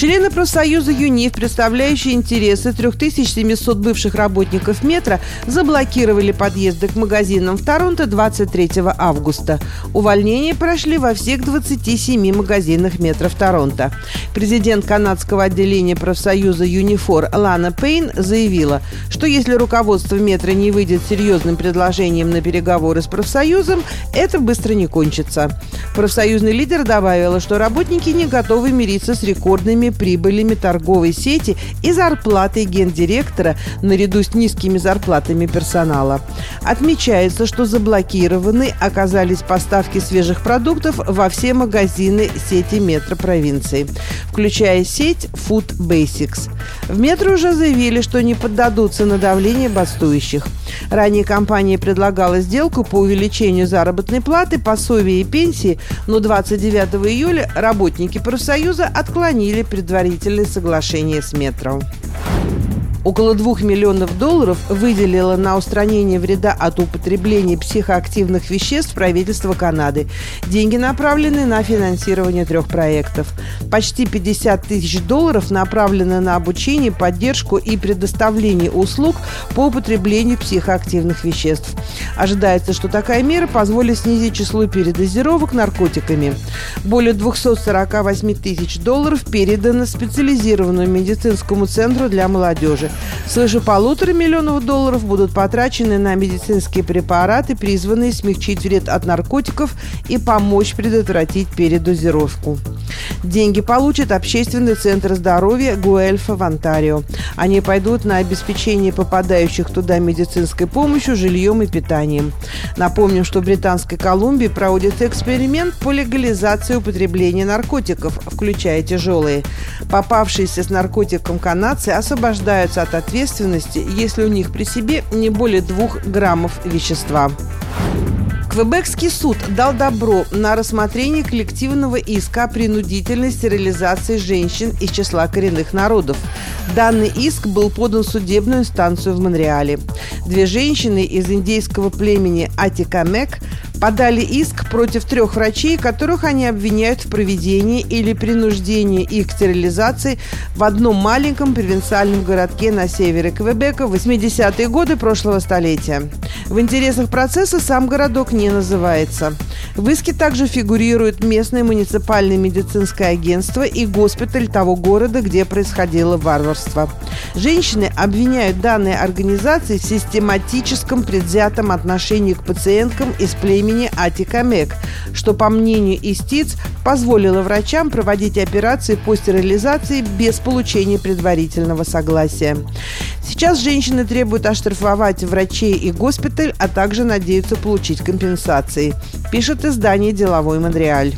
Члены профсоюза ЮНИФ, представляющие интересы 3700 бывших работников метро, заблокировали подъезды к магазинам в Торонто 23 августа. Увольнения прошли во всех 27 магазинах метро в Торонто. Президент канадского отделения профсоюза ЮНИФОР Лана Пейн заявила, что если руководство метро не выйдет серьезным предложением на переговоры с профсоюзом, это быстро не кончится. Профсоюзный лидер добавила, что работники не готовы мириться с рекордными прибылями торговой сети и зарплатой гендиректора наряду с низкими зарплатами персонала. Отмечается, что заблокированы оказались поставки свежих продуктов во все магазины сети метро провинции, включая сеть Food Basics. В метро уже заявили, что не поддадутся на давление бастующих. Ранее компания предлагала сделку по увеличению заработной платы, пособия и пенсии, но 29 июля работники профсоюза отклонили предварительное соглашение с метро. Около двух миллионов долларов выделило на устранение вреда от употребления психоактивных веществ правительство Канады. Деньги направлены на финансирование трех проектов. Почти 50 тысяч долларов направлены на обучение, поддержку и предоставление услуг по употреблению психоактивных веществ. Ожидается, что такая мера позволит снизить число передозировок наркотиками. Более 248 тысяч долларов передано специализированному медицинскому центру для молодежи. Свыше полутора миллионов долларов будут потрачены на медицинские препараты, призванные смягчить вред от наркотиков и помочь предотвратить передозировку. Деньги получит общественный центр здоровья Гуэльфа в Онтарио. Они пойдут на обеспечение попадающих туда медицинской помощью, жильем и питанием. Напомним, что в Британской Колумбии проводится эксперимент по легализации употребления наркотиков, включая тяжелые. Попавшиеся с наркотиком канадцы освобождаются от ответственности, если у них при себе не более двух граммов вещества. Квебекский суд дал добро на рассмотрение коллективного иска о принудительной стерилизации женщин из числа коренных народов. Данный иск был подан в судебную инстанцию в Монреале. Две женщины из индейского племени Атикамек – подали иск против трех врачей, которых они обвиняют в проведении или принуждении их к стерилизации в одном маленьком провинциальном городке на севере Квебека в 80-е годы прошлого столетия. В интересах процесса сам городок не называется. В иске также фигурирует местное муниципальное медицинское агентство и госпиталь того города, где происходило варварство. Женщины обвиняют данные организации в систематическом предвзятом отношении к пациенткам из племени Атикамек, что, по мнению истиц, позволило врачам проводить операции по стерилизации без получения предварительного согласия. Сейчас женщины требуют оштрафовать врачей и госпиталь, а также надеются получить компенсации, пишет издание «Деловой Монреаль».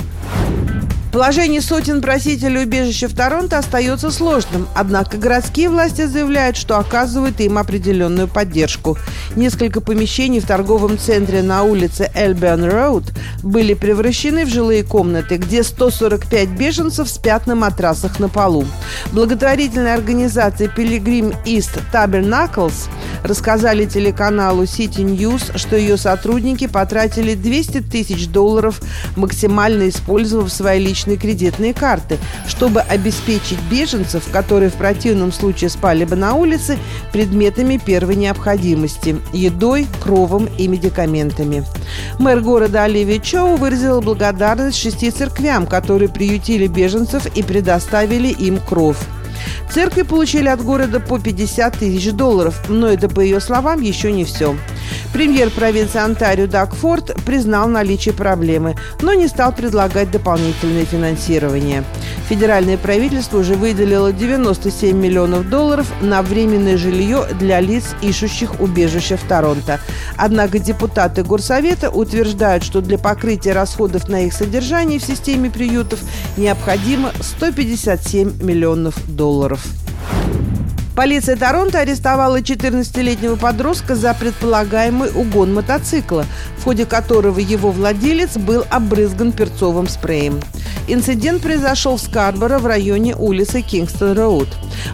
Положение сотен просителей убежища в Торонто остается сложным, однако городские власти заявляют, что оказывают им определенную поддержку. Несколько помещений в торговом центре на улице Эльбион Роуд были превращены в жилые комнаты, где 145 беженцев спят на матрасах на полу. Благотворительная организация Pilgrim East Tabernacles рассказали телеканалу City News, что ее сотрудники потратили 200 тысяч долларов, максимально использовав свои личные личные кредитные карты, чтобы обеспечить беженцев, которые в противном случае спали бы на улице, предметами первой необходимости – едой, кровом и медикаментами. Мэр города Оливия Чоу выразила благодарность шести церквям, которые приютили беженцев и предоставили им кровь. Церкви получили от города по 50 тысяч долларов, но это, по ее словам, еще не все. Премьер провинции Онтарио Даг Форд признал наличие проблемы, но не стал предлагать дополнительное финансирование. Федеральное правительство уже выделило 97 миллионов долларов на временное жилье для лиц, ищущих убежище в Торонто. Однако депутаты Горсовета утверждают, что для покрытия расходов на их содержание в системе приютов необходимо 157 миллионов долларов. Полиция Торонто арестовала 14-летнего подростка за предполагаемый угон мотоцикла, в ходе которого его владелец был обрызган перцовым спреем. Инцидент произошел в Скарборо в районе улицы Кингстон-Роуд.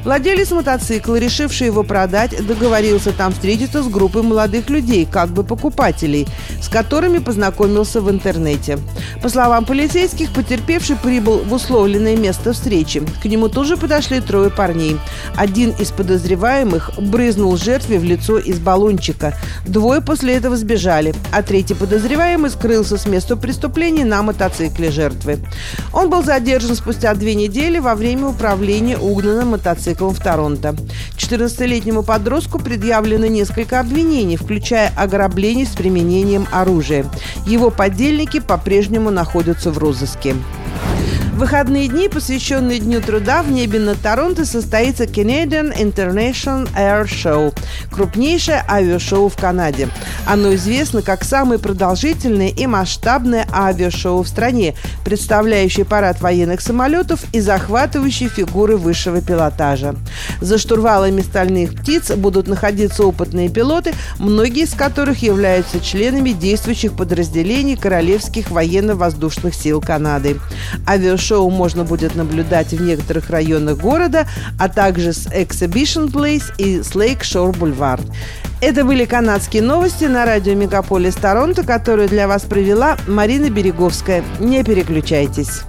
Владелец мотоцикла, решивший его продать, договорился там встретиться с группой молодых людей, как бы покупателей, с которыми познакомился в интернете. По словам полицейских, потерпевший прибыл в условленное место встречи. К нему тоже подошли трое парней. Один из подозреваемых брызнул жертве в лицо из баллончика. Двое после этого сбежали, а третий подозреваемый скрылся с места преступления на мотоцикле жертвы. Он был задержан спустя две недели во время управления угнанным мотоциклом в Торонто. 14-летнему подростку предъявлено несколько обвинений, включая ограбление с применением оружия. Его подельники по-прежнему находятся в розыске выходные дни, посвященные Дню труда, в небе над Торонто состоится Canadian International Air Show – крупнейшее авиашоу в Канаде. Оно известно как самое продолжительное и масштабное авиашоу в стране, представляющее парад военных самолетов и захватывающие фигуры высшего пилотажа. За штурвалами стальных птиц будут находиться опытные пилоты, многие из которых являются членами действующих подразделений Королевских военно-воздушных сил Канады. Авиашоу шоу можно будет наблюдать в некоторых районах города, а также с Exhibition Place и с Lake Shore Boulevard. Это были канадские новости на радио Мегаполис Торонто, которую для вас провела Марина Береговская. Не переключайтесь.